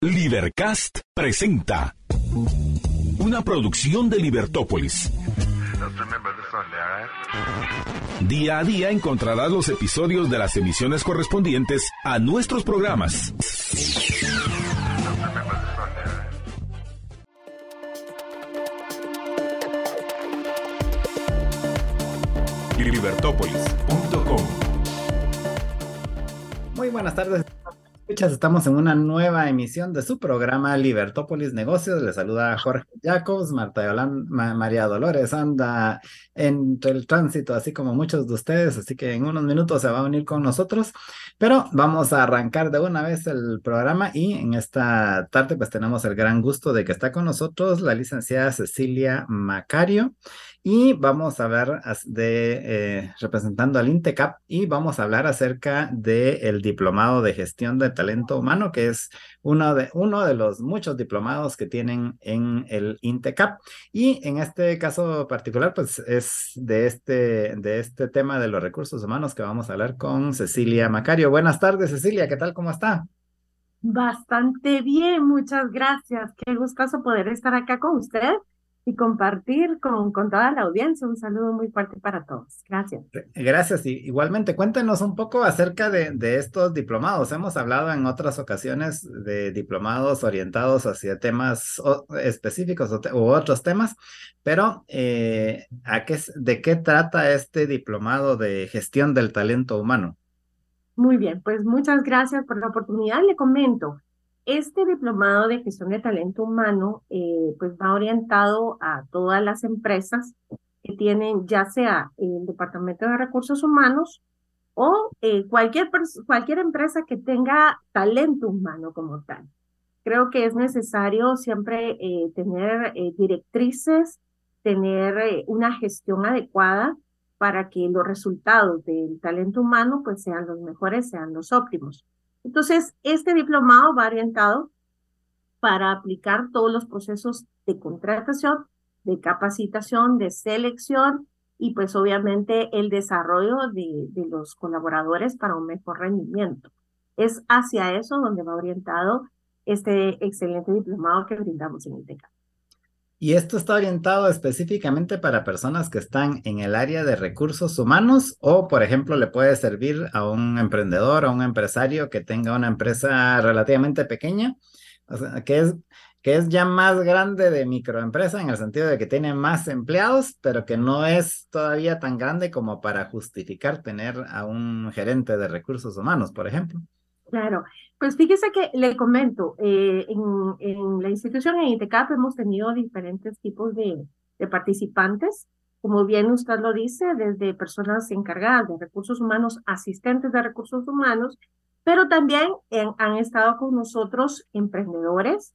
Libercast presenta una producción de Libertópolis. Día a día encontrarás los episodios de las emisiones correspondientes a nuestros programas. Libertópolis.com Muy buenas tardes. Estamos en una nueva emisión de su programa Libertópolis Negocios. Les saluda Jorge Jacobs, Marta Yolanda, María Dolores anda entre el tránsito, así como muchos de ustedes, así que en unos minutos se va a unir con nosotros. Pero vamos a arrancar de una vez el programa y en esta tarde pues tenemos el gran gusto de que está con nosotros la licenciada Cecilia Macario y vamos a hablar de eh, representando al INTECAP y vamos a hablar acerca del diplomado de gestión de talento humano, que es uno de, uno de los muchos diplomados que tienen en el INTECAP. Y en este caso particular, pues es de este, de este tema de los recursos humanos que vamos a hablar con Cecilia Macario. Buenas tardes, Cecilia, ¿qué tal? ¿Cómo está? Bastante bien, muchas gracias. Qué gustoso poder estar acá con usted y compartir con, con toda la audiencia. Un saludo muy fuerte para todos. Gracias. Gracias. Y igualmente, cuéntenos un poco acerca de, de estos diplomados. Hemos hablado en otras ocasiones de diplomados orientados hacia temas específicos u otros temas, pero eh, ¿a qué, ¿de qué trata este diplomado de gestión del talento humano? Muy bien, pues muchas gracias por la oportunidad. Le comento. Este diplomado de gestión de talento humano eh, pues va orientado a todas las empresas que tienen ya sea el Departamento de Recursos Humanos o eh, cualquier, cualquier empresa que tenga talento humano como tal. Creo que es necesario siempre eh, tener directrices, tener una gestión adecuada para que los resultados del talento humano pues sean los mejores, sean los óptimos. Entonces, este diplomado va orientado para aplicar todos los procesos de contratación, de capacitación, de selección y pues obviamente el desarrollo de, de los colaboradores para un mejor rendimiento. Es hacia eso donde va orientado este excelente diplomado que brindamos en ITECA. ¿Y esto está orientado específicamente para personas que están en el área de recursos humanos o, por ejemplo, le puede servir a un emprendedor, a un empresario que tenga una empresa relativamente pequeña, que es, que es ya más grande de microempresa en el sentido de que tiene más empleados, pero que no es todavía tan grande como para justificar tener a un gerente de recursos humanos, por ejemplo? Claro, pues fíjese que le comento, eh, en, la institución, en ITECAP, hemos tenido diferentes tipos de, participantes, como bien usted lo dice, desde personas encargadas de recursos humanos, asistentes de recursos humanos, pero también han estado con nosotros emprendedores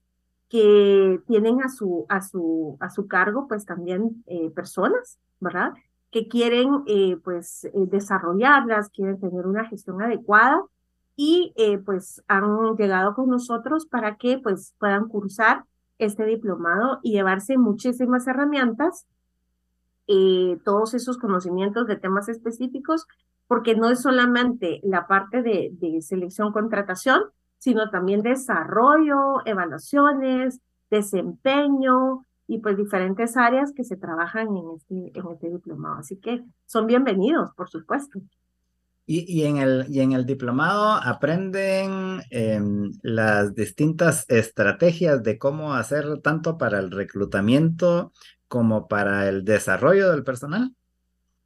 que tienen a su, a su, a su cargo, pues también eh, personas, ¿verdad? Que quieren, eh, pues, desarrollarlas, quieren tener una gestión adecuada y eh, pues han llegado con nosotros para que pues puedan cursar este diplomado y llevarse muchísimas herramientas, eh, todos esos conocimientos de temas específicos, porque no es solamente la parte de, selección-contratación, sino también desarrollo, evaluaciones, desempeño y pues diferentes áreas que se trabajan en este, en este diplomado. Así que son bienvenidos, por supuesto. Y, en el, y en el diplomado aprenden em, las distintas estrategias de cómo hacer tanto para el reclutamiento como para el desarrollo del personal.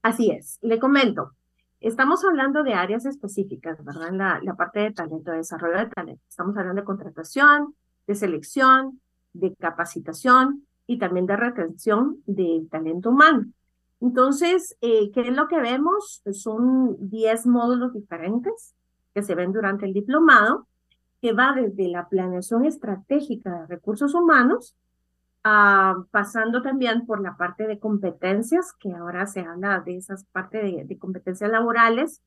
Así es, le comento. Estamos hablando de áreas específicas, ¿verdad? La, la parte de talento, de desarrollo de talento. Estamos hablando de contratación, de selección, de capacitación y también de retención del talento humano. Entonces, eh, ¿qué es lo que vemos? Son 10 módulos diferentes que se ven durante el diplomado, que va desde la planeación estratégica de recursos humanos, pasando también por la parte de competencias, que ahora se habla de esas partes de, competencias laborales,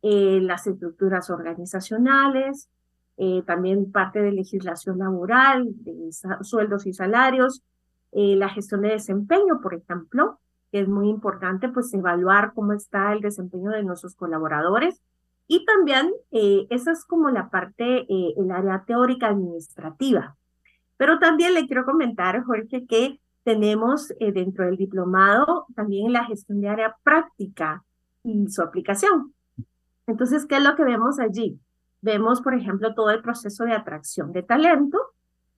eh, las estructuras organizacionales, eh, también parte de legislación laboral, de sueldos y salarios, la gestión de desempeño, por ejemplo, es muy importante pues evaluar cómo está el desempeño de nuestros colaboradores Y también eh, esa es como la parte, eh, el área teórica administrativa. Pero también le quiero comentar, Jorge, que tenemos eh, dentro del diplomado también la gestión de área práctica y su aplicación. Entonces, ¿qué es lo que vemos allí? Vemos, por ejemplo, todo el proceso de atracción de talento,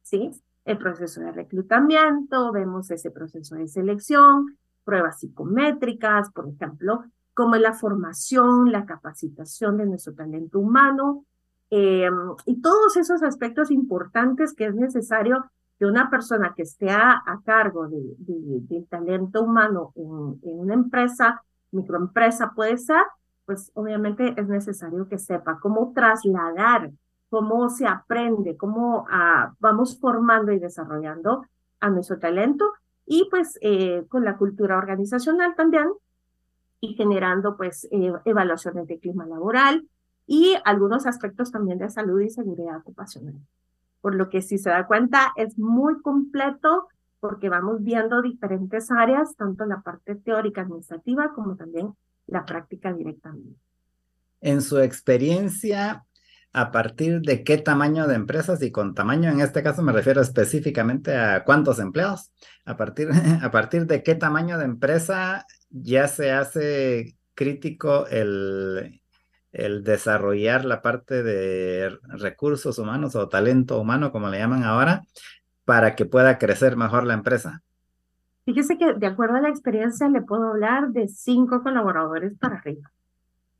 ¿sí? El proceso de reclutamiento, vemos ese proceso de selección, pruebas psicométricas, por ejemplo, como la formación, la capacitación de nuestro talento humano, eh, y todos esos aspectos importantes que es necesario que una persona que esté a, cargo de, del talento humano en, en, una empresa, microempresa puede ser, pues obviamente es necesario que sepa cómo trasladar, cómo se aprende, cómo ah, vamos formando y desarrollando a nuestro talento y pues eh, con la cultura organizacional también y generando pues eh, evaluaciones de clima laboral y algunos aspectos también de salud y seguridad ocupacional. Por lo que si se da cuenta es muy completo porque vamos viendo diferentes áreas, tanto la parte teórica administrativa como también la práctica directamente. En su experiencia, a partir de qué tamaño de empresas y con tamaño en este caso me refiero específicamente a cuántos empleados, a partir, a partir de qué tamaño de empresa ya se hace crítico el, desarrollar la parte de recursos humanos o talento humano, como le llaman ahora, para que pueda crecer mejor la empresa. Fíjese que de acuerdo a la experiencia le puedo hablar de cinco colaboradores para arriba.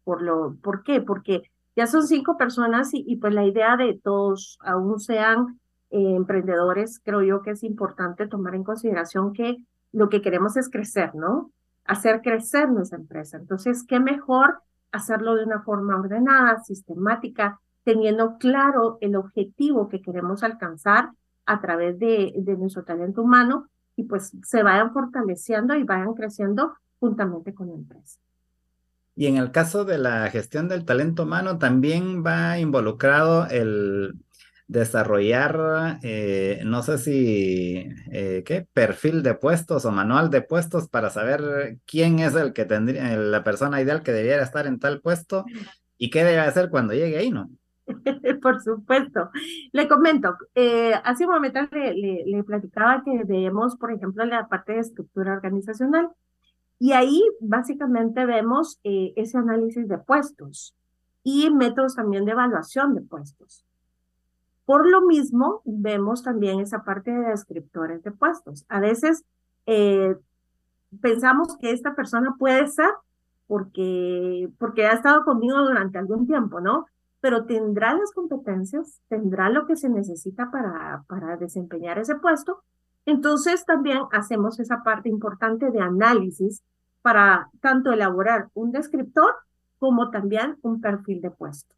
Por, lo, ¿por qué? Porque ya son cinco personas y, pues la idea de todos, aún sean eh, emprendedores, creo yo que es importante tomar en consideración que lo que queremos es crecer, ¿no? Hacer crecer nuestra empresa. Entonces, ¿qué mejor hacerlo de una forma ordenada, sistemática, teniendo claro el objetivo que queremos alcanzar a través de, de nuestro talento humano y pues se vayan fortaleciendo y vayan creciendo juntamente con la empresa. Y en el caso de la gestión del talento humano, también va involucrado el desarrollar, eh, no sé si, eh, ¿qué? Perfil de puestos o manual de puestos para saber quién es el que tendría, la persona ideal que debiera estar en tal puesto y qué debe hacer cuando llegue ahí, ¿no? Por supuesto. Le comento, eh, hace un momento le, platicaba que vemos, por ejemplo, la parte de estructura organizacional. Y ahí básicamente vemos eh, ese análisis de puestos y métodos también de evaluación de puestos. Por lo mismo, vemos también esa parte de descriptores de puestos. A veces eh, pensamos que esta persona puede ser porque, porque ha estado conmigo durante algún tiempo, ¿no? Pero tendrá las competencias, tendrá lo que se necesita para, para desempeñar ese puesto entonces también hacemos esa parte importante de análisis para tanto elaborar un descriptor como también un perfil de puesto,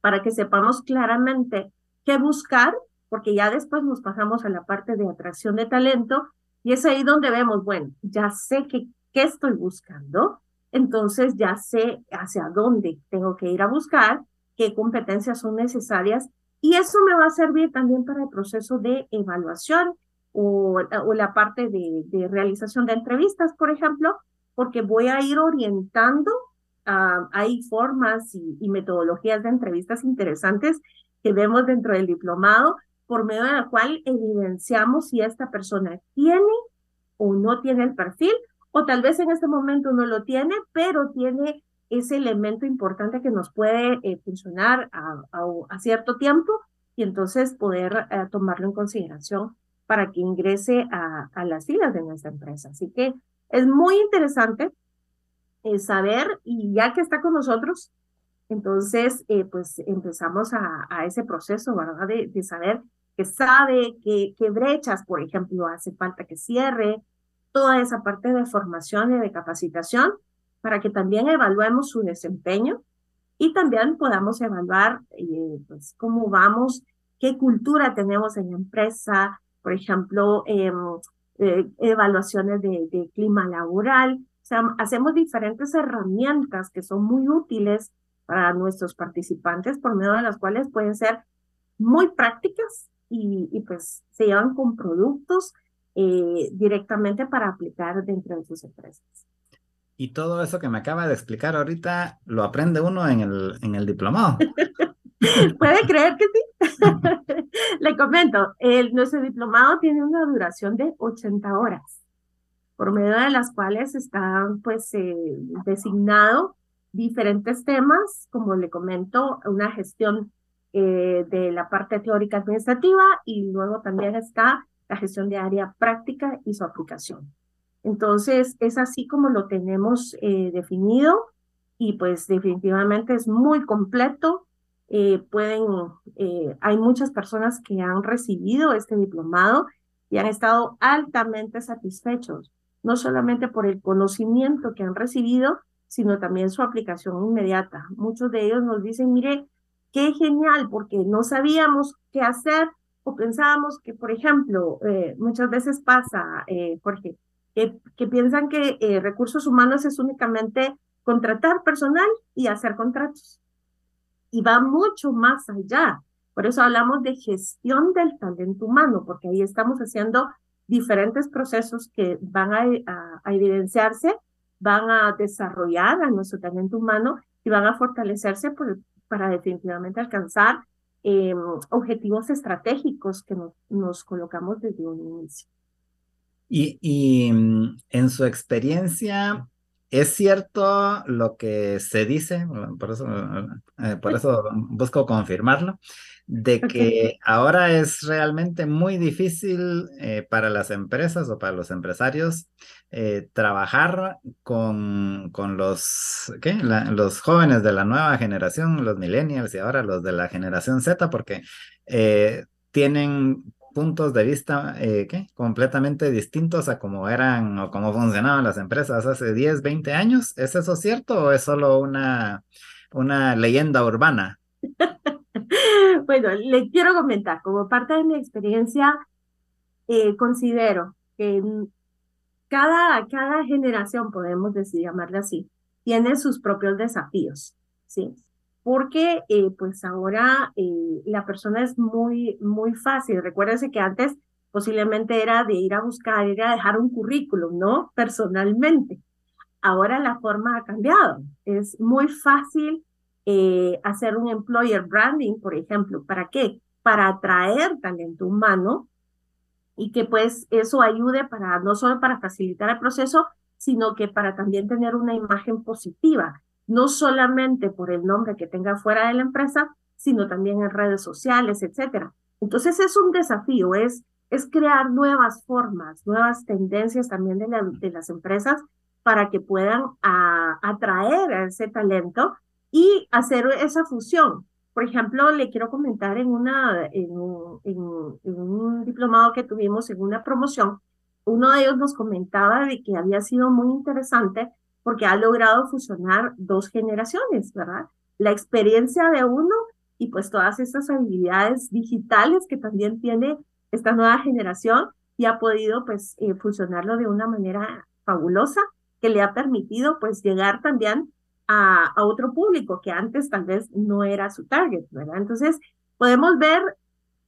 para que sepamos claramente qué buscar, porque ya después nos pasamos a la parte de atracción de talento y es ahí donde vemos, bueno, ya sé qué estoy buscando, entonces ya sé hacia dónde tengo que ir a buscar, qué competencias son necesarias y eso me va a servir también para el proceso de evaluación o, la parte de, realización de entrevistas, por ejemplo, porque voy a ir orientando, uh, hay formas y, metodologías de entrevistas interesantes que vemos dentro del diplomado, por medio de la cual evidenciamos si esta persona tiene o no tiene el perfil, o tal vez en este momento no lo tiene, pero tiene ese elemento importante que nos puede eh, funcionar a, cierto tiempo y entonces poder eh, tomarlo en consideración para que ingrese a, las filas de nuestra empresa. Así que es muy interesante eh, saber y ya que está con nosotros, entonces eh, pues empezamos a, ese proceso, ¿verdad? De, de saber que sabe qué que brechas, por ejemplo, hace falta que cierre, toda esa parte de formación y de capacitación para que también evaluemos su desempeño y también podamos evaluar eh, pues, cómo vamos, qué cultura tenemos en la empresa, por ejemplo, eh, eh, evaluaciones de, de, clima laboral. O sea, hacemos diferentes herramientas que son muy útiles para nuestros participantes, por medio de las cuales pueden ser muy prácticas y, y pues se llevan con productos eh, directamente para aplicar dentro de sus empresas. Y todo eso que me acaba de explicar ahorita lo aprende uno en el, en el diplomado. ¿Puede creer que sí? Le comento, el, nuestro diplomado tiene una duración de 80 horas, por medio de las cuales están pues eh, designado diferentes temas, como le comento, una gestión eh, de la parte teórica administrativa y luego también está la gestión de área práctica y su aplicación. Entonces, es así como lo tenemos eh, definido y pues definitivamente es muy completo. Eh, pueden, eh, hay muchas personas que han recibido este diplomado y han estado altamente satisfechos, no solamente por el conocimiento que han recibido, sino también su aplicación inmediata. Muchos de ellos nos dicen, mire, qué genial, porque no sabíamos qué hacer o pensábamos que, por ejemplo, muchas veces pasa, Jorge, que, piensan que eh, recursos humanos es únicamente contratar personal y hacer contratos. Y va mucho más allá. Por eso hablamos de gestión del talento humano, porque ahí estamos haciendo diferentes procesos que van a, evidenciarse, van a desarrollar a nuestro talento humano y van a fortalecerse para definitivamente alcanzar em, objetivos estratégicos que nos colocamos desde un inicio. Y, mm, en su experiencia, ¿es cierto lo que se dice? Por eso, eh, por eso busco confirmarlo, de que ahora es realmente muy difícil eh, para las empresas o para los empresarios eh, trabajar con, con los, ¿qué? los jóvenes de la nueva generación, los millennials y ahora los de la generación Z, porque tienen puntos de vista eh, completamente distintos a cómo eran o cómo funcionaban las empresas hace 10, 20 años. ¿Es eso cierto o es solo una, una leyenda urbana? bueno, le quiero comentar, como parte de mi experiencia, eh, considero que cada, cada generación, podemos decir, llamarle así, tiene sus propios desafíos, ¿sí? Porque eh, pues ahora eh, la persona es muy, muy fácil. Recuérdense que antes posiblemente era de ir a buscar, ir a dejar un currículum, ¿no? Personalmente. Ahora la forma ha cambiado. Es muy fácil eh, hacer un employer branding, por ejemplo. ¿Para qué? Para atraer talento humano y que pues eso ayude para no solo para facilitar el proceso, sino que para también tener una imagen positiva no solamente por el nombre que tenga fuera de la empresa, sino también en redes sociales, etcétera. Entonces es un desafío, es, es crear nuevas formas, nuevas tendencias también de, las empresas para que puedan atraer a ese talento y hacer esa fusión. Por ejemplo, le quiero comentar en, una, en, en, un diplomado que tuvimos en una promoción, uno de ellos nos comentaba de que había sido muy interesante porque ha logrado fusionar dos generaciones, ¿verdad? La experiencia de uno y pues todas estas habilidades digitales que también tiene esta nueva generación y ha podido pues eh, fusionarlo de una manera fabulosa que le ha permitido pues llegar también a, a, otro público que antes tal vez no era su target, ¿verdad? Entonces podemos ver,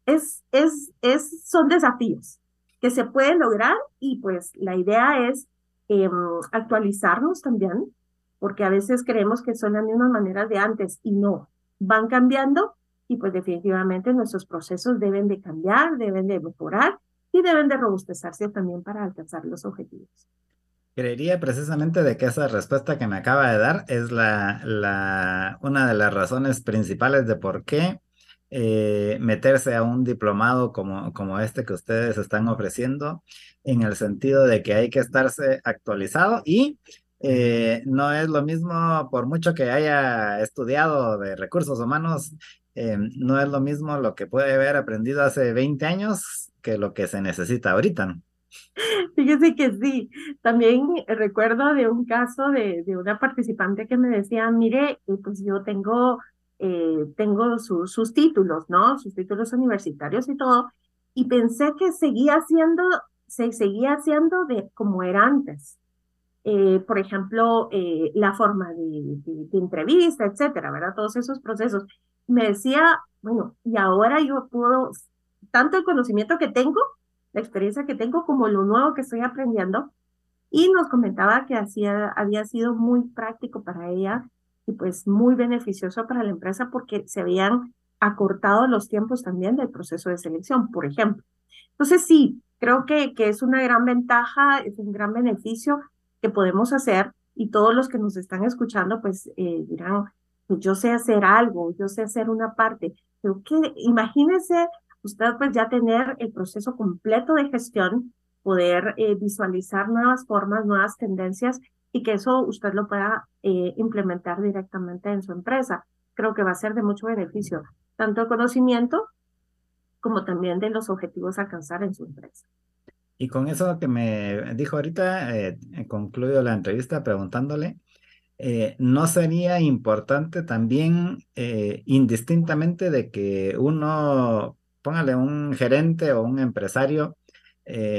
es, es, es, son desafíos que se pueden lograr y pues la idea es Em, actualizarnos también, porque a veces creemos que son las mismas maneras de antes y no, van cambiando y pues definitivamente nuestros procesos deben de cambiar, deben de mejorar y deben de robustecerse también para alcanzar los objetivos. Creería precisamente de que esa respuesta que me acaba de dar es la, una de las razones principales de por qué eh, meterse a un diplomado como, como este que ustedes están ofreciendo, en el sentido de que hay que estarse actualizado y eh, no es lo mismo, por mucho que haya estudiado de recursos humanos, eh, no es lo mismo lo que puede haber aprendido hace 20 años que lo que se necesita ahorita. Fíjese que sí, también recuerdo de un caso de, de una participante que me decía, mire, pues yo tengo eh, tengo sus títulos, ¿no? Sus títulos universitarios y todo, y pensé que seguía siendo, se seguía haciendo de como era antes. Eh, por ejemplo, eh, la forma de, de, entrevista, etcétera, ¿verdad? Todos esos procesos. Me decía, bueno, y ahora yo puedo, tanto el conocimiento que tengo, la experiencia que tengo, como lo nuevo que estoy aprendiendo, y nos comentaba que hacía, había sido muy práctico para ella y pues muy beneficioso para la empresa porque se habían acortado los tiempos también del proceso de selección, por ejemplo. Entonces sí, creo que, que es una gran ventaja, es un gran beneficio que podemos hacer y todos los que nos están escuchando pues eh, dirán, pues yo sé hacer algo, yo sé hacer una parte, pero que imagínense usted pues ya tener el proceso completo de gestión, poder eh, visualizar nuevas formas, nuevas tendencias y que eso usted lo pueda eh, implementar directamente en su empresa. Creo que va a ser de mucho beneficio, tanto el conocimiento como también de los objetivos a alcanzar en su empresa. Y con eso que me dijo ahorita, eh, concluyo la entrevista preguntándole, eh, ¿no sería importante también, eh, indistintamente de que uno, póngale un gerente o un empresario,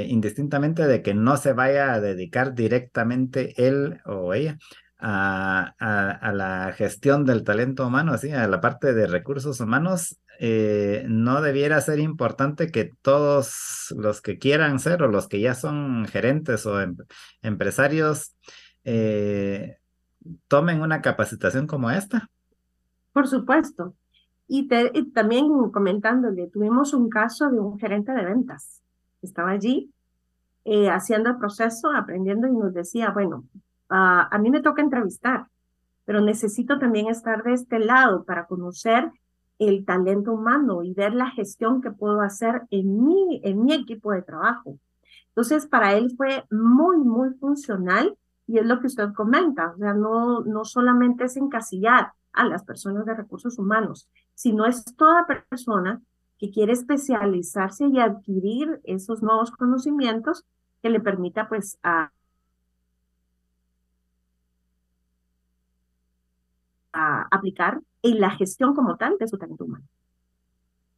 indistintamente de que no se vaya a dedicar directamente él o ella a, la gestión del talento humano, así, a la parte de recursos humanos, eh, no debiera ser importante que todos los que quieran ser o los que ya son gerentes o em, empresarios eh, tomen una capacitación como esta. Por supuesto. Y, también comentándole, tuvimos un caso de un gerente de ventas. Estaba allí eh, haciendo el proceso, aprendiendo y nos decía, bueno, ah, a mí me toca entrevistar, pero necesito también estar de este lado para conocer el talento humano y ver la gestión que puedo hacer en mi, en mi equipo de trabajo. Entonces, para él fue muy, muy funcional y es lo que usted comenta, o sea, no, no solamente es encasillar a las personas de recursos humanos, sino es toda persona que quiere especializarse y adquirir esos nuevos conocimientos que le permita pues a, aplicar en la gestión como tal de su talento humano.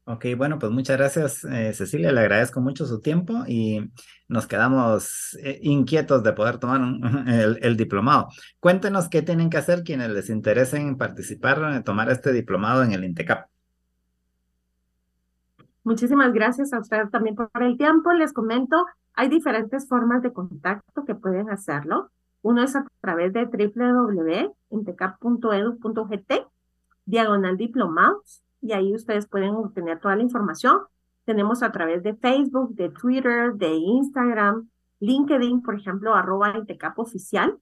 Ok, bueno, pues muchas gracias, eh, Cecilia. Le agradezco mucho su tiempo y nos quedamos eh, inquietos de poder tomar el, diplomado. Cuéntenos qué tienen que hacer quienes les interesen participar, en tomar este diplomado en el INTECAP. Muchísimas gracias a usted también por el tiempo. Les comento, hay diferentes formas de contacto que pueden hacerlo. Uno es a través de www.intecap.edu.gt diagonal diplomados y ahí ustedes pueden obtener toda la información. Tenemos a través de Facebook, de Twitter, de Instagram, LinkedIn, por ejemplo, arroba Intecap oficial,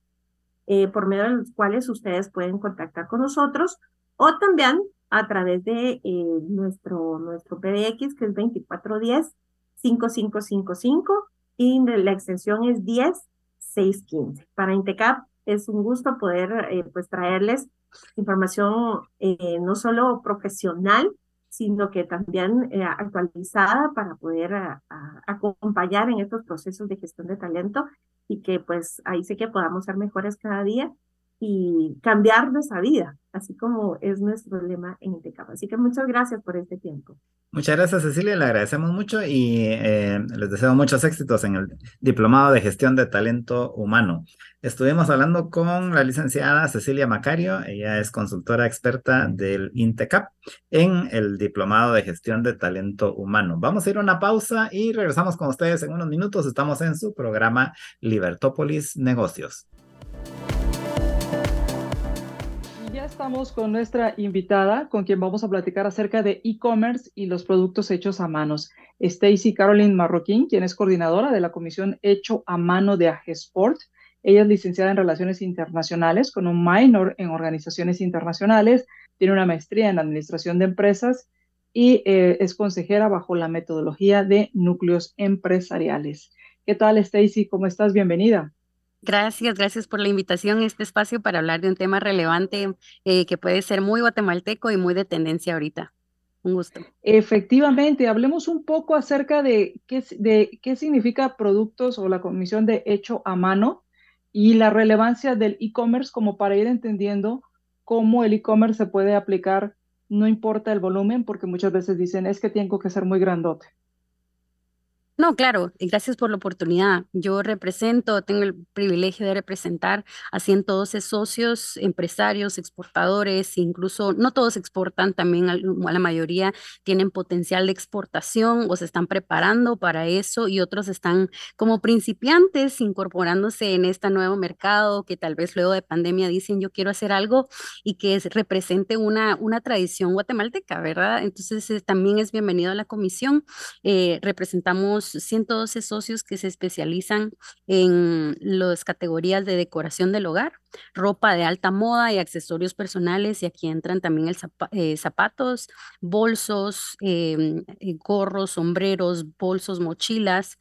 eh, por medio de los cuales ustedes pueden contactar con nosotros o también a través de eh, nuestro, nuestro PBX, que es 2410-5555 y la extensión es 10615. Para Intecap es un gusto poder eh, pues traerles información eh, no solo profesional, sino que también actualizada para poder acompañar en estos procesos de gestión de talento y que pues ahí sé que podamos ser mejores cada día y cambiar nuestra vida, así como es nuestro lema en INTECAP. Así que muchas gracias por este tiempo. Muchas gracias, Cecilia, le agradecemos mucho y eh, les deseo muchos éxitos en el Diplomado de Gestión de Talento Humano. Estuvimos hablando con la licenciada Cecilia Macario, ella es consultora experta del INTECAP en el Diplomado de Gestión de Talento Humano. Vamos a ir a una pausa y regresamos con ustedes en unos minutos. Estamos en su programa Libertópolis Negocios. Estamos con nuestra invitada, con quien vamos a platicar acerca de e-commerce y los productos hechos a manos. Stacy Caroline Marroquín, quien es coordinadora de la Comisión Hecho a Mano de Agesport. Ella es licenciada en Relaciones Internacionales con un minor en Organizaciones Internacionales, tiene una maestría en Administración de Empresas y eh, es consejera bajo la metodología de núcleos empresariales. ¿Qué tal, Stacy? ¿Cómo estás? Bienvenida. Gracias, gracias por la invitación a este espacio para hablar de un tema relevante eh, que puede ser muy guatemalteco y muy de tendencia ahorita. Un gusto. Efectivamente, hablemos un poco acerca de qué, de qué significa productos o la comisión de hecho a mano y la relevancia del e-commerce como para ir entendiendo cómo el e-commerce se puede aplicar, no importa el volumen, porque muchas veces dicen es que tengo que ser muy grandote. No, claro, y gracias por la oportunidad. Yo represento, tengo el privilegio de representar a 112 socios, empresarios, exportadores, incluso no todos exportan, también la mayoría tienen potencial de exportación o se están preparando para eso y otros están como principiantes incorporándose en este nuevo mercado que tal vez luego de pandemia dicen yo quiero hacer algo y que represente una, una tradición guatemalteca, ¿verdad? Entonces eh, también es bienvenido a la comisión. Eh, representamos 112 socios que se especializan en las categorías de decoración del hogar, ropa de alta moda y accesorios personales, y aquí entran también el eh, zapatos, bolsos, em, eh, gorros, sombreros, bolsos, mochilas,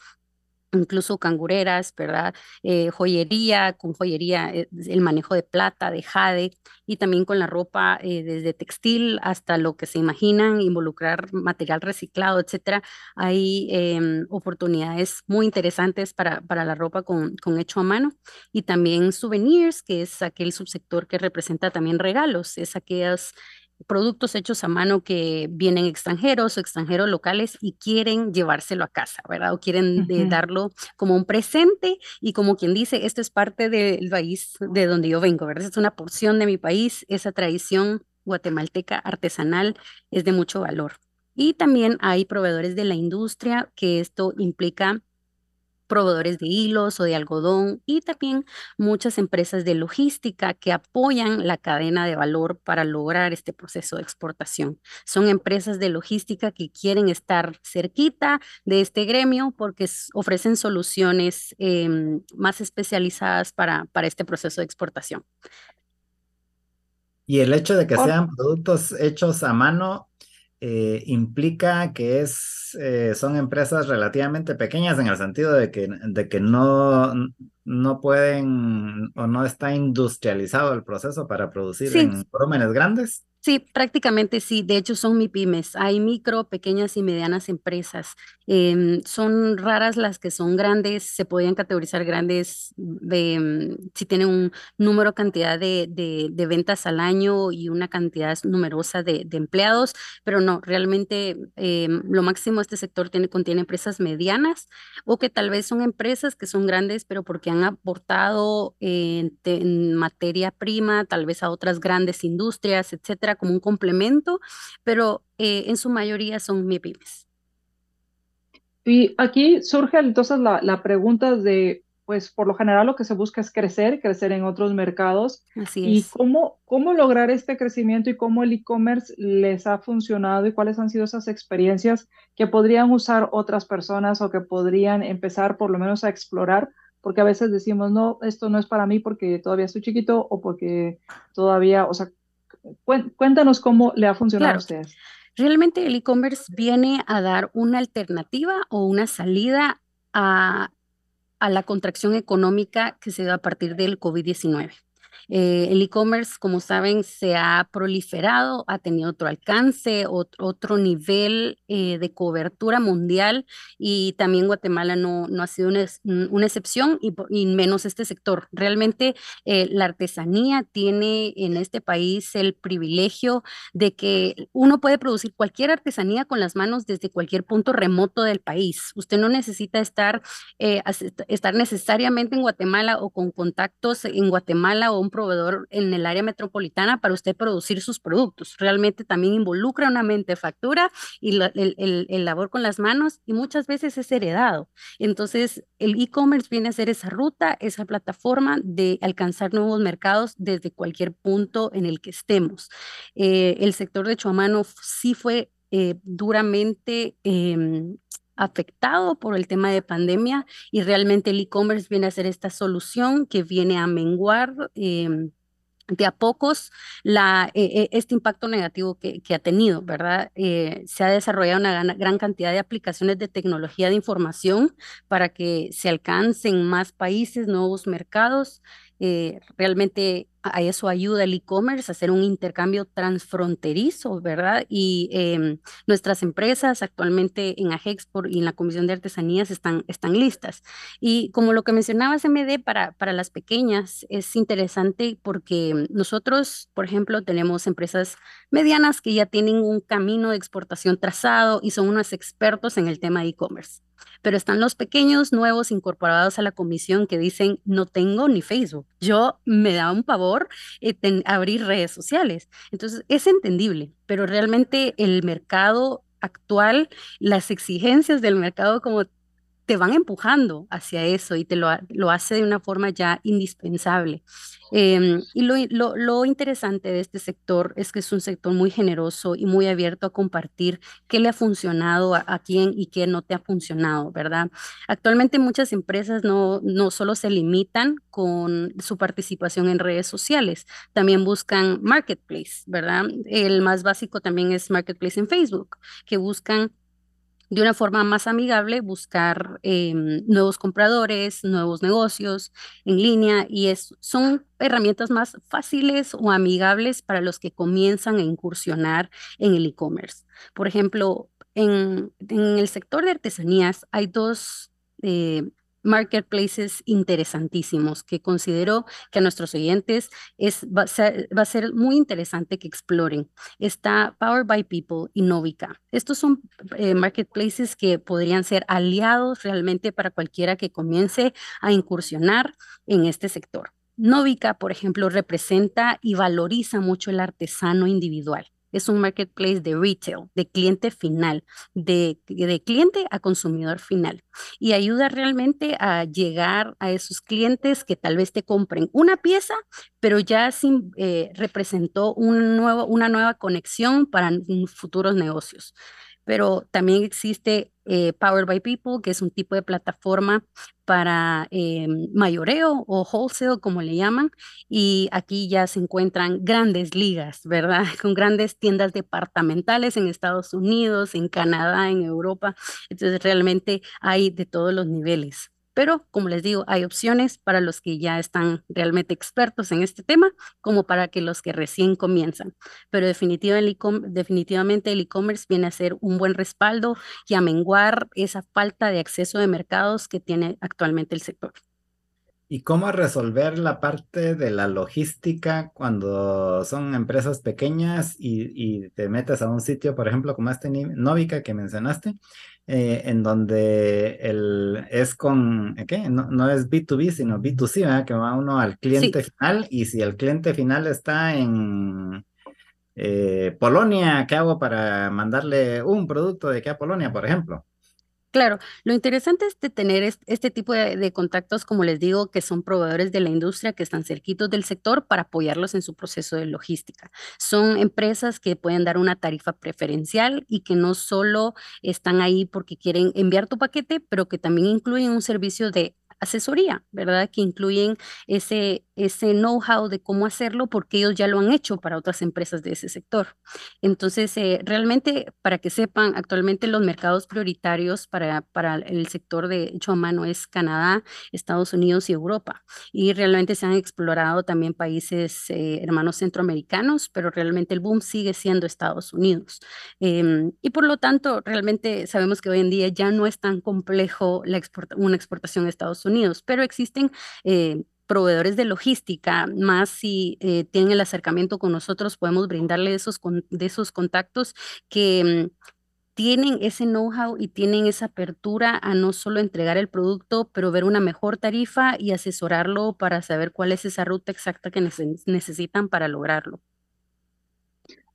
incluso cangureras, ¿verdad? Eh, joyería, con joyería, eh, el manejo de plata, de jade, y también con la ropa eh, desde textil hasta lo que se imaginan, involucrar material reciclado, etcétera. Hay em, oportunidades muy interesantes para, para la ropa con, con hecho a mano y también souvenirs, que es aquel subsector que representa también regalos, es aquellas productos hechos a mano que vienen extranjeros o extranjeros locales y quieren llevárselo a casa, ¿verdad? O quieren eh, darlo como un presente y como quien dice, esto es parte del país de donde yo vengo, ¿verdad? Es una porción de mi país, esa tradición guatemalteca artesanal es de mucho valor. Y también hay proveedores de la industria que esto implica proveedores de hilos o de algodón y también muchas empresas de logística que apoyan la cadena de valor para lograr este proceso de exportación. Son empresas de logística que quieren estar cerquita de este gremio porque ofrecen soluciones em, más especializadas para, para este proceso de exportación. Y el hecho de que sean productos hechos a mano eh, implica que es, eh, son empresas relativamente pequeñas en el sentido de que, de que no, no pueden o no está industrializado el proceso para producir en volúmenes grandes. Sí, prácticamente sí. De hecho, son MIPIMES. Hay micro, pequeñas y medianas empresas. Em, son raras las que son grandes. Se podrían categorizar grandes de, mm, si tienen un número, cantidad de, de, ventas al año y una cantidad numerosa de, empleados. Pero no, realmente em, lo máximo este sector tiene, contiene empresas medianas o que tal vez son empresas que son grandes, pero porque han aportado en, en materia prima, tal vez a otras grandes industrias, etcétera como un complemento, pero eh, en su mayoría son MIPIMES. Y aquí surge entonces la, la, pregunta de, pues por lo general lo que se busca es crecer, crecer en otros mercados. Así es. ¿Y cómo, cómo lograr este crecimiento y cómo el e-commerce les ha funcionado y cuáles han sido esas experiencias que podrían usar otras personas o que podrían empezar por lo menos a explorar? Porque a veces decimos, no, esto no es para mí porque todavía estoy chiquito o porque todavía, o sea, Cuéntanos cómo le ha funcionado a ustedes. Realmente el e-commerce viene a dar una alternativa o una salida a, a la contracción económica que se da a partir del COVID-19. Eh, el e-commerce, como saben, se ha proliferado, ha tenido otro alcance, otro, nivel eh, de cobertura mundial y también Guatemala no, no ha sido una, una excepción y, menos este sector. Realmente eh, la artesanía tiene en este país el privilegio de que uno puede producir cualquier artesanía con las manos desde cualquier punto remoto del país. Usted no necesita estar, estar necesariamente en Guatemala o con contactos en Guatemala o un proveedor en el área metropolitana para usted producir sus productos. Realmente también involucra una mente factura y el, el, labor con las manos y muchas veces es heredado. Entonces, el e-commerce viene a ser esa ruta, esa plataforma de alcanzar nuevos mercados desde cualquier punto en el que estemos. Eh, el sector de Chuamano sí fue eh, duramente em, afectado por el tema de pandemia y realmente el e-commerce viene a ser esta solución que viene a menguar. Em, de a pocos la, e, e, este impacto negativo que, ha tenido, ¿verdad? Eh, se ha desarrollado una gran, cantidad de aplicaciones de tecnología de información para que se alcancen más países, nuevos mercados. Eh, realmente a eso ayuda el e-commerce, hacer un intercambio transfronterizo, ¿verdad? Y em, nuestras empresas actualmente en Agexport y en la Comisión de Artesanías están, están listas. Y como lo que mencionabas, MD, para, para las pequeñas es interesante porque nosotros, por ejemplo, tenemos empresas medianas que ya tienen un camino de exportación trazado y son unos expertos en el tema de e-commerce Pero están los pequeños nuevos incorporados a la comisión que dicen, no tengo ni Facebook. Yo me da un pavor eh, abrir redes sociales. Entonces, es entendible, pero realmente el mercado actual, las exigencias del mercado como te van empujando hacia eso y te lo, lo hace de una forma ya indispensable. Em, y lo, lo, interesante de este sector es que es un sector muy generoso y muy abierto a compartir qué le ha funcionado a, quién y qué no te ha funcionado, ¿verdad? Actualmente muchas empresas no, no solo se limitan con su participación en redes sociales, también buscan marketplace, ¿verdad? El más básico también es marketplace en Facebook, que buscan de una forma más amigable buscar em, nuevos compradores, nuevos negocios en línea y es, son herramientas más fáciles o amigables para los que comienzan a incursionar en el e-commerce. Por ejemplo, en, en, el sector de artesanías hay dos eh, marketplaces interesantísimos que considero que a nuestros oyentes es, va, a ser, muy interesante que exploren. Está Power by People y Novica. Estos son eh, marketplaces que podrían ser aliados realmente para cualquiera que comience a incursionar en este sector. Novica, por ejemplo, representa y valoriza mucho el artesano individual es un marketplace de retail, de cliente final, de, cliente a consumidor final. Y ayuda realmente a llegar a esos clientes que tal vez te compren una pieza, pero ya sin, eh, representó un nuevo, una nueva conexión para futuros negocios pero también existe eh, Powered by People, que es un tipo de plataforma para eh, mayoreo o wholesale, como le llaman, y aquí ya se encuentran grandes ligas, ¿verdad? Con grandes tiendas departamentales en Estados Unidos, en Canadá, en Europa. Entonces, realmente hay de todos los niveles. Pero, como les digo, hay opciones para los que ya están realmente expertos en este tema, como para que los que recién comienzan. Pero definitivamente el e-commerce viene a ser un buen respaldo y a menguar esa falta de acceso de mercados que tiene actualmente el sector. ¿Y cómo resolver la parte de la logística cuando son empresas pequeñas y, te metes a un sitio, por ejemplo, como este Novica que mencionaste, eh, en donde el, es con, ¿qué? No, es B2B, sino B2C, ¿verdad? Que va uno al cliente final y si el cliente final está en eh, Polonia, ¿qué hago para mandarle un producto de qué a Polonia, por ejemplo? Claro, lo interesante es de tener este, tipo de, contactos, como les digo, que son proveedores de la industria que están cerquitos del sector para apoyarlos en su proceso de logística. Son empresas que pueden dar una tarifa preferencial y que no solo están ahí porque quieren enviar tu paquete, pero que también incluyen un servicio de asesoría, ¿verdad? Que incluyen ese, ese know-how de cómo hacerlo porque ellos ya lo han hecho para otras empresas de ese sector. Entonces, eh, realmente, para que sepan, actualmente los mercados prioritarios para, para el sector de hecho a mano es Canadá, Estados Unidos y Europa. Y realmente se han explorado también países eh, hermanos centroamericanos, pero realmente el boom sigue siendo Estados Unidos. Em, y por lo tanto, realmente sabemos que hoy en día ya no es tan complejo la una exportación a Estados Unidos pero existen eh, proveedores de logística, más si eh, tienen el acercamiento con nosotros, podemos brindarle esos, de esos contactos que mm, tienen ese know-how y tienen esa apertura a no solo entregar el producto, pero ver una mejor tarifa y asesorarlo para saber cuál es esa ruta exacta que necesitan para lograrlo.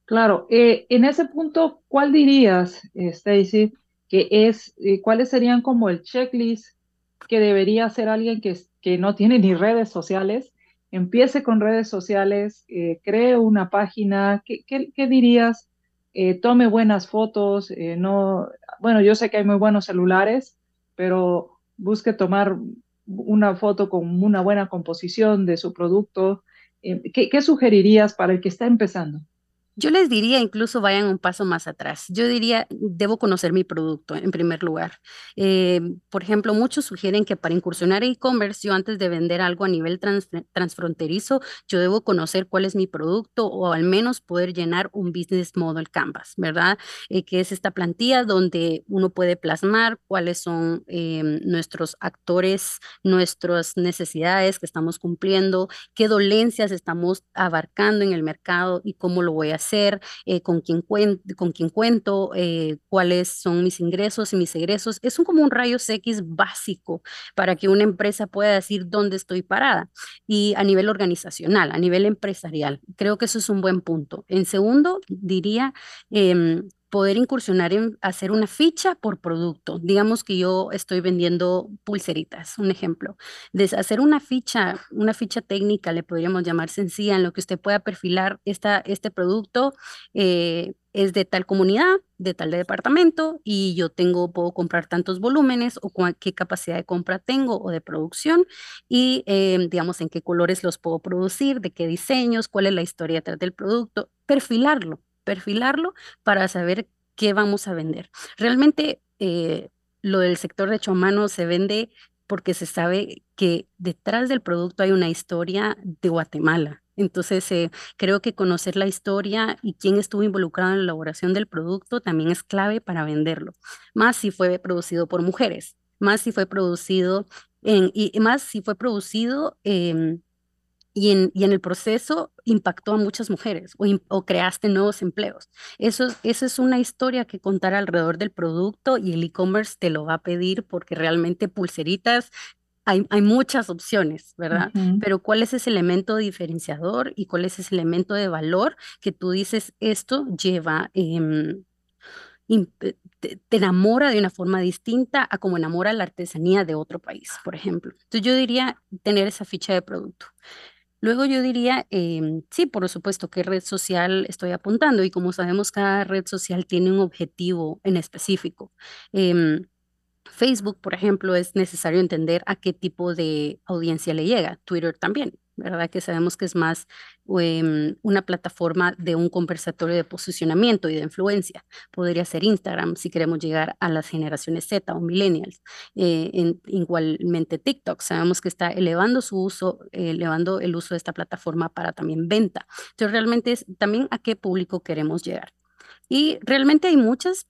Claro, eh, en ese punto, ¿cuál dirías, Stacy, que es, cuáles serían como el checklist que debería ser alguien que, que no tiene ni redes sociales, empiece con redes sociales, eh, cree una página, ¿qué, qué, dirías? Eh, tome buenas fotos, eh, no, bueno, yo sé que hay muy buenos celulares, pero busque tomar una foto con una buena composición de su producto. ¿qué, ¿Qué sugerirías para el que está empezando? Yo les diría, incluso vayan un paso más atrás. Yo diría, debo conocer mi producto en primer lugar. Eh, por ejemplo, muchos sugieren que para incursionar en e-commerce, yo antes de vender algo a nivel transfronterizo, yo debo conocer cuál es mi producto o al menos poder llenar un business model canvas, ¿verdad? Eh, que es esta plantilla donde uno puede plasmar cuáles son eh, nuestros actores, nuestras necesidades que estamos cumpliendo, qué dolencias estamos abarcando en el mercado y cómo lo voy a hacer eh, con, quién cuento, eh, cuáles son mis ingresos y mis egresos. Es un, como un rayos X básico para que una empresa pueda decir dónde estoy parada. Y a nivel organizacional, a nivel empresarial, creo que eso es un buen punto. En segundo, diría... Em, poder incursionar en hacer una ficha por producto. Digamos que yo estoy vendiendo pulseritas, un ejemplo. De hacer una ficha, una ficha técnica, le podríamos llamar sencilla, en lo que usted pueda perfilar esta, este producto. Eh, es de tal comunidad, de tal departamento, y yo tengo, puedo comprar tantos volúmenes o qué capacidad de compra tengo o de producción, y em, digamos en qué colores los puedo producir, de qué diseños, cuál es la historia detrás del producto, perfilarlo perfilarlo para saber qué vamos a vender. Realmente eh, lo del sector de hecho a mano se vende porque se sabe que detrás del producto hay una historia de Guatemala. Entonces, eh, creo que conocer la historia y quién estuvo involucrado en la elaboración del producto también es clave para venderlo. Más si fue producido por mujeres, más si fue producido en, y más si fue producido en y en, y en el proceso impactó a muchas mujeres o, creaste nuevos empleos. Eso, eso es una historia que contar alrededor del producto y el e-commerce te lo va a pedir porque realmente pulseritas hay, hay, muchas opciones, ¿verdad? Pero ¿cuál es ese elemento diferenciador y cuál es ese elemento de valor que tú dices, esto lleva, em, te, te, enamora de una forma distinta a como enamora la artesanía de otro país, por ejemplo? Entonces yo diría tener esa ficha de producto. Luego yo diría, em, sí, por supuesto, qué red social estoy apuntando y como sabemos, cada red social tiene un objetivo en específico. Em, Facebook, por ejemplo, es necesario entender a qué tipo de audiencia le llega. Twitter también. ¿verdad? Que sabemos que es más em, una plataforma de un conversatorio de posicionamiento y de influencia. Podría ser Instagram si queremos llegar a las generaciones Z o millennials. Eh, igualmente TikTok, sabemos que está elevando su uso, elevando el uso de esta plataforma para también venta. Entonces, realmente es también a qué público queremos llegar. Y realmente hay muchas,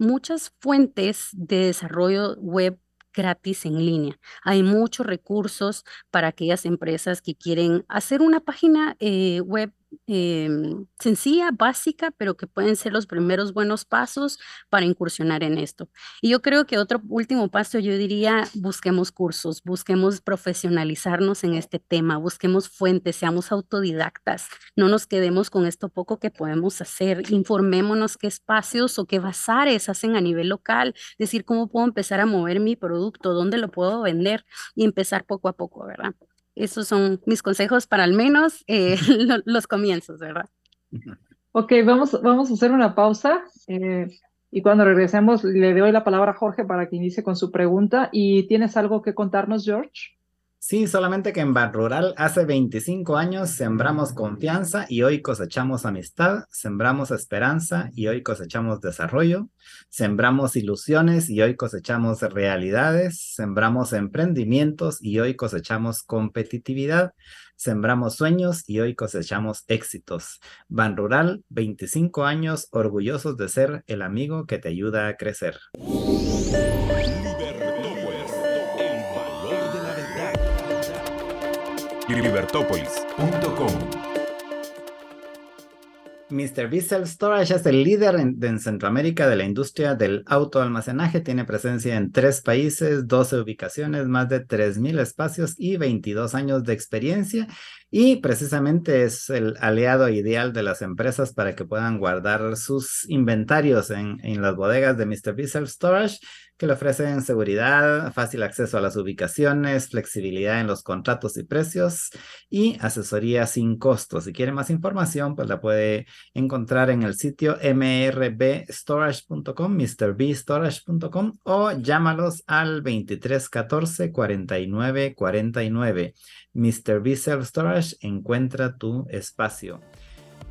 muchas fuentes de desarrollo web gratis en línea. Hay muchos recursos para aquellas empresas que quieren hacer una página eh, web Em, sencilla, básica, pero que pueden ser los primeros buenos pasos para incursionar en esto. Y yo creo que otro último paso, yo diría, busquemos cursos, busquemos profesionalizarnos en este tema, busquemos fuentes, seamos autodidactas, no nos quedemos con esto poco que podemos hacer, informémonos qué espacios o qué bazares hacen a nivel local, decir cómo puedo empezar a mover mi producto, dónde lo puedo vender y empezar poco a poco, ¿verdad? Esos son mis consejos para al menos eh, los comienzos, ¿verdad? Ok, vamos, vamos a hacer una pausa eh, y cuando regresemos le doy la palabra a Jorge para que inicie con su pregunta. ¿Y tienes algo que contarnos, George? Sí, solamente que en Bar Rural hace 25 años sembramos confianza y hoy cosechamos amistad, sembramos esperanza y hoy cosechamos desarrollo, sembramos ilusiones y hoy cosechamos realidades, sembramos emprendimientos y hoy cosechamos competitividad, sembramos sueños y hoy cosechamos éxitos. Ban Rural, 25 años orgullosos de ser el amigo que te ayuda a crecer. Mr. B Storage es el líder en, Centroamérica de la industria del autoalmacenaje. Tiene presencia en tres países, 12 ubicaciones, más de 3.000 espacios y 22 años de experiencia. Y precisamente es el aliado ideal de las empresas para que puedan guardar sus inventarios en, las bodegas de Mr. B Storage que le ofrecen seguridad, fácil acceso a las ubicaciones, flexibilidad en los contratos y precios y asesoría sin costo. Si quiere más información, pues la puede encontrar en el sitio mrbstorage.com, mrbstorage.com o llámalos al 2314 49 49. Mr. B Self Storage encuentra tu espacio.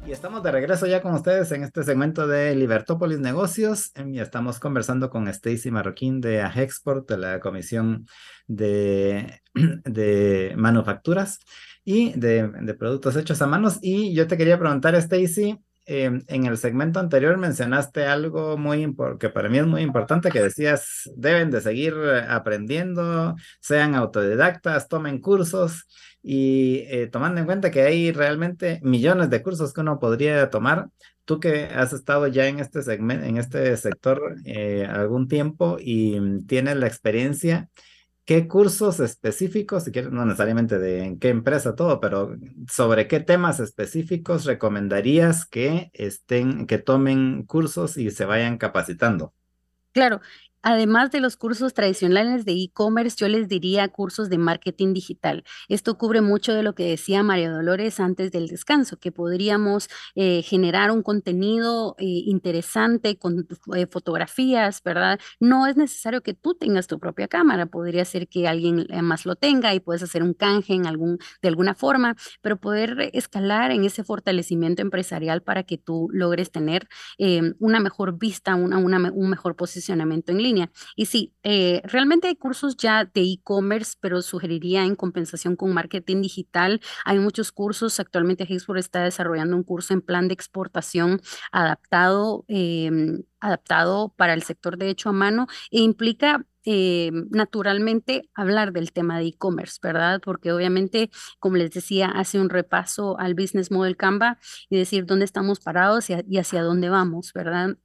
Y estamos de regreso ya con ustedes en este segmento de Libertópolis Negocios. Y estamos conversando con Stacy Marroquín de Agexport, de la Comisión de, de Manufacturas y de, de, Productos Hechos a Manos. Y yo te quería preguntar, Stacy, em, en el segmento anterior mencionaste algo muy que para mí es muy importante, que decías, deben de seguir aprendiendo, sean autodidactas, tomen cursos y eh, tomando en cuenta que hay realmente millones de cursos que uno podría tomar, tú que has estado ya en este segmento, en este sector eh, algún tiempo y mm, tienes la experiencia, ¿qué cursos específicos, si quieres, no necesariamente de en qué empresa todo, pero sobre qué temas específicos recomendarías que estén, que tomen cursos y se vayan capacitando? Claro, Además de los cursos tradicionales de e-commerce, yo les diría cursos de marketing digital. Esto cubre mucho de lo que decía María Dolores antes del descanso, que podríamos eh, generar un contenido eh, interesante con eh, fotografías, ¿verdad? No es necesario que tú tengas tu propia cámara, podría ser que alguien más lo tenga y puedes hacer un canje en algún, de alguna forma, pero poder escalar en ese fortalecimiento empresarial para que tú logres tener una mejor vista, una, un mejor posicionamiento en línea y sí, eh, realmente hay cursos ya de e-commerce, pero sugeriría en compensación con marketing digital. Hay muchos cursos. Actualmente Hexport está desarrollando un curso en plan de exportación adaptado, em, adaptado para el sector de hecho a mano e implica eh, naturalmente hablar del tema de e-commerce, ¿verdad? Porque obviamente, como les decía, hace un repaso al Business Model Canva y decir dónde estamos parados y hacia dónde vamos, ¿verdad?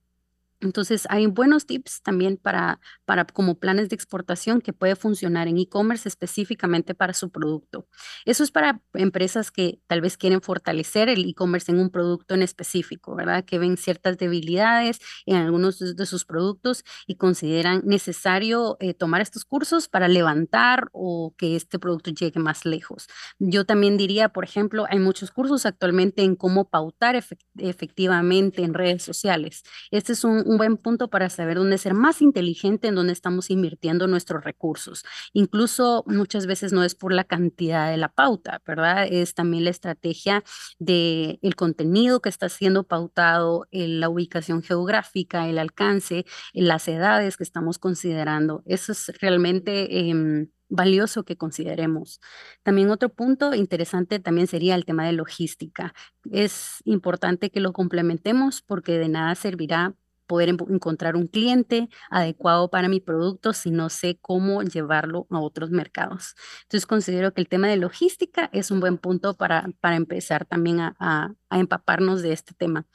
Entonces, hay buenos tips también para, para como planes de exportación que puede funcionar en e-commerce específicamente para su producto. Eso es para empresas que tal vez quieren fortalecer el e-commerce en un producto en específico, ¿verdad? Que ven ciertas debilidades en algunos de, sus productos y consideran necesario eh, tomar estos cursos para levantar o que este producto llegue más lejos. Yo también diría, por ejemplo, hay muchos cursos actualmente en cómo pautar efectivamente en redes sociales. Este es un un buen punto para saber dónde ser más inteligente en dónde estamos invirtiendo nuestros recursos. Incluso muchas veces no es por la cantidad de la pauta, ¿verdad? Es también la estrategia del el contenido que está siendo pautado, la ubicación geográfica, el alcance, las edades que estamos considerando. Eso es realmente... Em, valioso que consideremos. También otro punto interesante también sería el tema de logística. Es importante que lo complementemos porque de nada servirá poder encontrar un cliente adecuado para mi producto si no sé cómo llevarlo a otros mercados. Entonces considero que el tema de logística es un buen punto para, para empezar también a, a, empaparnos de este tema.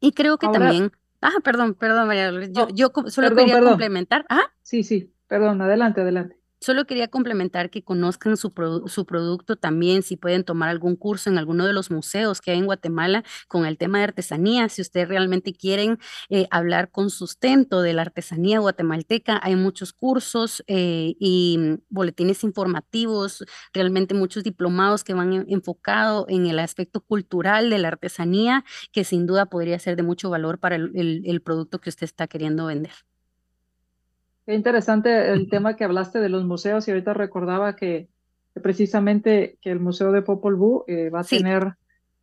Y creo que también... Ah, perdón, perdón, María. Yo, yo solo quería complementar. Ah. Sí, sí, perdón, adelante, adelante. Solo quería complementar que conozcan su, su, producto también, si pueden tomar algún curso en alguno de los museos que hay en Guatemala con el tema de artesanía. Si ustedes realmente quieren eh, hablar con sustento de la artesanía guatemalteca, hay muchos cursos eh, y boletines informativos, realmente muchos diplomados que van enfocados en el aspecto cultural de la artesanía, que sin duda podría ser de mucho valor para el producto que usted está queriendo vender. Qué interesante el tema que hablaste de los museos y ahorita recordaba que, precisamente que el Museo de Popol Vuh eh, va a tener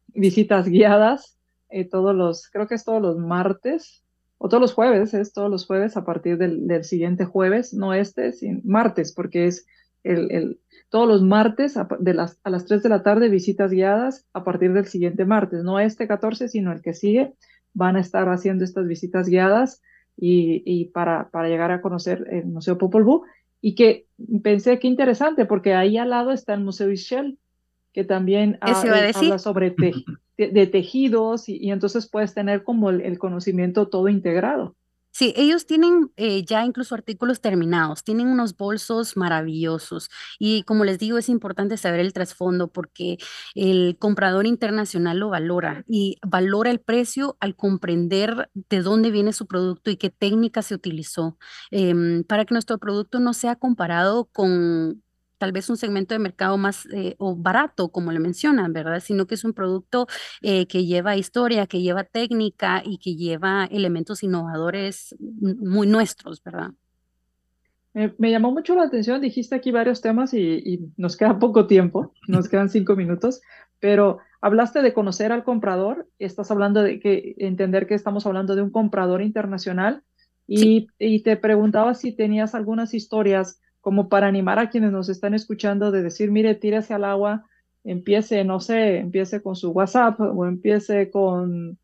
visitas guiadas eh, todos los, creo que es todos los martes o todos los jueves, es todos los jueves a partir del, del siguiente jueves, no este, sino martes, porque es el, el, todos los martes a, de las, a las 3 de la tarde visitas guiadas a partir del siguiente martes, no este 14, sino el que sigue, van a estar haciendo estas visitas guiadas y, para, para, llegar a conocer el Museo Popol Vuh y que pensé que interesante porque ahí al lado está el Museo Ischel que también eh, habla sobre de, tejidos y, entonces puedes tener como el conocimiento todo integrado. Sí, ellos tienen eh, ya incluso artículos terminados, tienen unos bolsos maravillosos y como les digo, es importante saber el trasfondo porque el comprador internacional lo valora y valora el precio al comprender de dónde viene su producto y qué técnica se utilizó em, para que nuestro producto no sea comparado con tal vez un segmento de mercado más eh, o barato, como le mencionan, ¿verdad? Sino que es un producto eh, que lleva historia, que lleva técnica y que lleva elementos innovadores muy nuestros, ¿verdad? Me, llamó mucho la atención, dijiste aquí varios temas y, y, nos queda poco tiempo, nos quedan cinco minutos, pero hablaste de conocer al comprador, estás hablando de que entender que estamos hablando de un comprador internacional y, y te preguntaba si tenías algunas historias como para animar a quienes nos están escuchando de decir, mire, tírese al agua, empiece, no sé, empiece con su WhatsApp o empiece con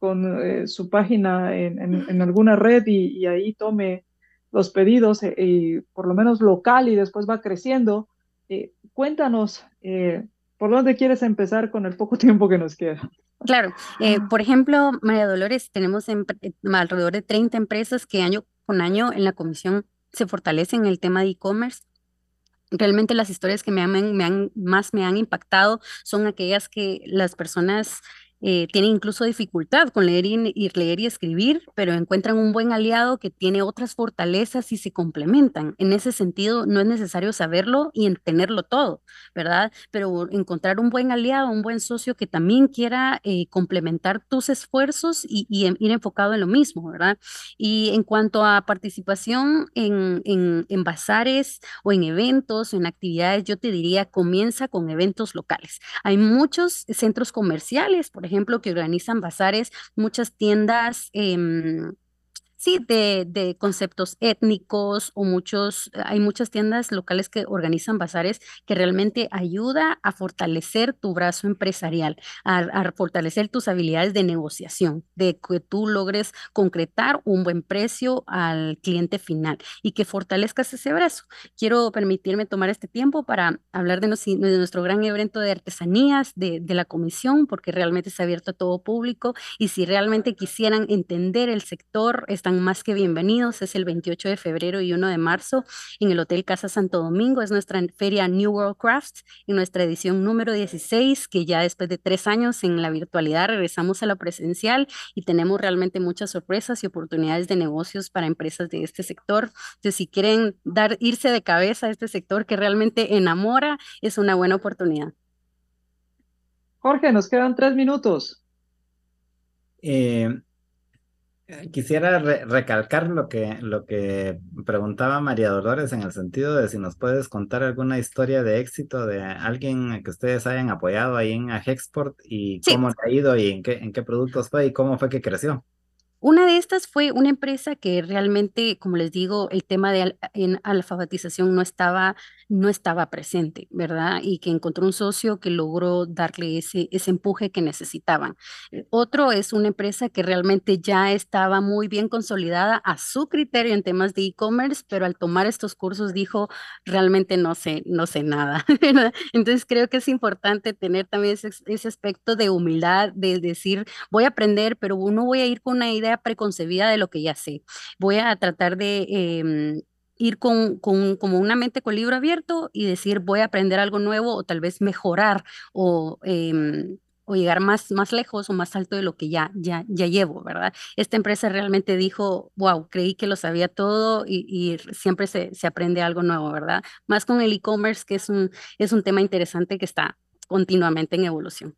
con eh, su página en, alguna red y, ahí tome los pedidos, eh, y por lo menos local y después va creciendo. cuéntanos, ¿por dónde quieres empezar con el poco tiempo que nos queda? Claro, por ejemplo, María Dolores, tenemos alrededor de 30 empresas que año con año en la comisión se fortalecen en el tema de e-commerce. Realmente las historias que me han, me han, más me han impactado son aquellas que las personas eh, tienen incluso dificultad con leer y, leer y escribir, pero encuentran un buen aliado que tiene otras fortalezas y se complementan. En ese sentido, no es necesario saberlo y entenderlo todo, ¿verdad? Pero encontrar un buen aliado, un buen socio que también quiera eh, complementar tus esfuerzos y, ir enfocado en lo mismo, ¿verdad? Y en cuanto a participación en, en, en bazares o en eventos, en actividades, yo te diría, comienza con eventos locales. Hay muchos centros comerciales, por ejemplo, ejemplo, que organizan bazares, muchas tiendas em, sí, de, conceptos étnicos o muchos, hay muchas tiendas locales que organizan bazares que realmente ayuda a fortalecer tu brazo empresarial, a, fortalecer tus habilidades de negociación, de que tú logres concretar un buen precio al cliente final y que fortalezcas ese brazo. Quiero permitirme tomar este tiempo para hablar de, nuestro gran evento de artesanías de, de la comisión, porque realmente está abierto a todo público y si realmente quisieran entender el sector, están más que bienvenidos. Es el 28 de febrero y 1 de marzo en el Hotel Casa Santo Domingo. Es nuestra feria New World Crafts en nuestra edición número 16, que ya después de tres años en la virtualidad regresamos a la presencial y tenemos realmente muchas sorpresas y oportunidades de negocios para empresas de este sector. Entonces, si quieren dar, irse de cabeza a este sector que realmente enamora, es una buena oportunidad. Jorge, nos quedan tres minutos. Eh, quisiera recalcar lo que, lo que preguntaba María Dolores en el sentido de si nos puedes contar alguna historia de éxito de alguien que ustedes hayan apoyado ahí en Agexport y cómo ha ido y en qué, en qué productos fue y cómo fue que creció. Una de estas fue una empresa que realmente, como les digo, el tema de en alfabetización no estaba, no estaba presente, ¿verdad? Y que encontró un socio que logró darle ese, ese empuje que necesitaban. Eh, otro es una empresa que realmente ya estaba muy bien consolidada a su criterio en temas de e-commerce, pero al tomar estos cursos dijo, realmente no sé, no sé nada. Entonces creo que es importante tener también ese, ese aspecto de humildad, de decir, voy a aprender, pero no voy a ir con una idea preconcebida de lo que ya sé. Voy a tratar de em, ir con, con, como una mente con libro abierto y decir voy a aprender algo nuevo o tal vez mejorar o, em, o llegar más, más lejos o más alto de lo que ya, ya, ya llevo, ¿verdad? Esta empresa realmente dijo, wow, creí que lo sabía todo y, y siempre se, se, aprende algo nuevo, ¿verdad? Más con el e-commerce, que es un, es un tema interesante que está continuamente en evolución.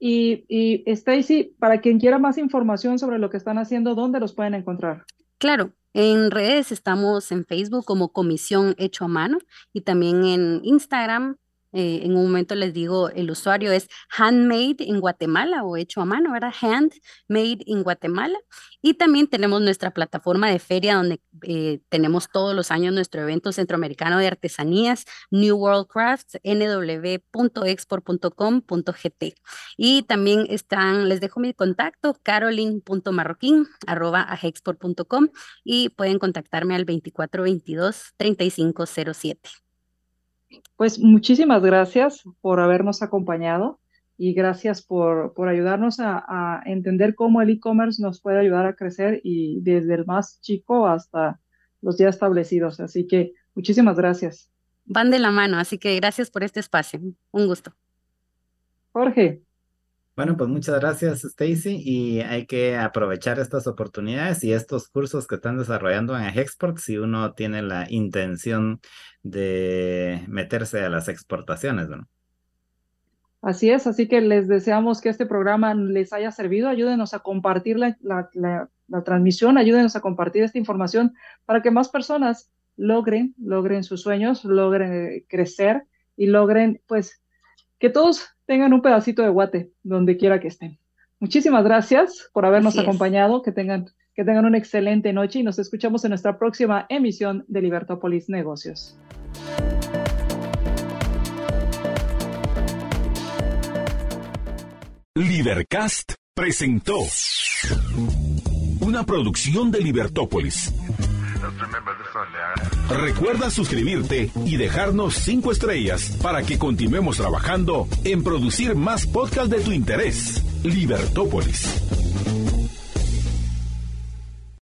Y, y Stacy, para quien quiera más información sobre lo que están haciendo, ¿dónde los pueden encontrar? Claro, en redes estamos en Facebook como Comisión Hecho a Mano y también en Instagram eh, en un momento les digo, el usuario es handmade en Guatemala o hecho a mano, ¿verdad? Handmade en Guatemala. Y también tenemos nuestra plataforma de feria donde eh, tenemos todos los años nuestro evento centroamericano de artesanías, New World Crafts, nw.export.com.gt. Y también están, les dejo mi contacto, carolyn.marroquín, arroba y pueden contactarme al 2422 3507. Pues muchísimas gracias por habernos acompañado y gracias por, por ayudarnos a, entender cómo el e-commerce nos puede ayudar a crecer y desde el más chico hasta los ya establecidos. Así que muchísimas gracias. Van de la mano, así que gracias por este espacio. Un gusto. Jorge. Bueno, pues muchas gracias, Stacy, y hay que aprovechar estas oportunidades y estos cursos que están desarrollando en Export si uno tiene la intención de meterse a las exportaciones, ¿no? Así es, así que les deseamos que este programa les haya servido. Ayúdenos a compartir la, transmisión, ayúdenos a compartir esta información para que más personas logren, logren sus sueños, logren eh, crecer y logren, pues, que todos tengan un pedacito de guate donde quiera que estén. Muchísimas gracias por habernos acompañado, que tengan, que tengan una excelente noche y nos escuchamos en nuestra próxima emisión de Libertópolis Negocios. Libercast presentó una producción de Libertópolis. Recuerda suscribirte y dejarnos cinco estrellas para que continuemos trabajando en producir más podcasts de tu interés. Libertópolis.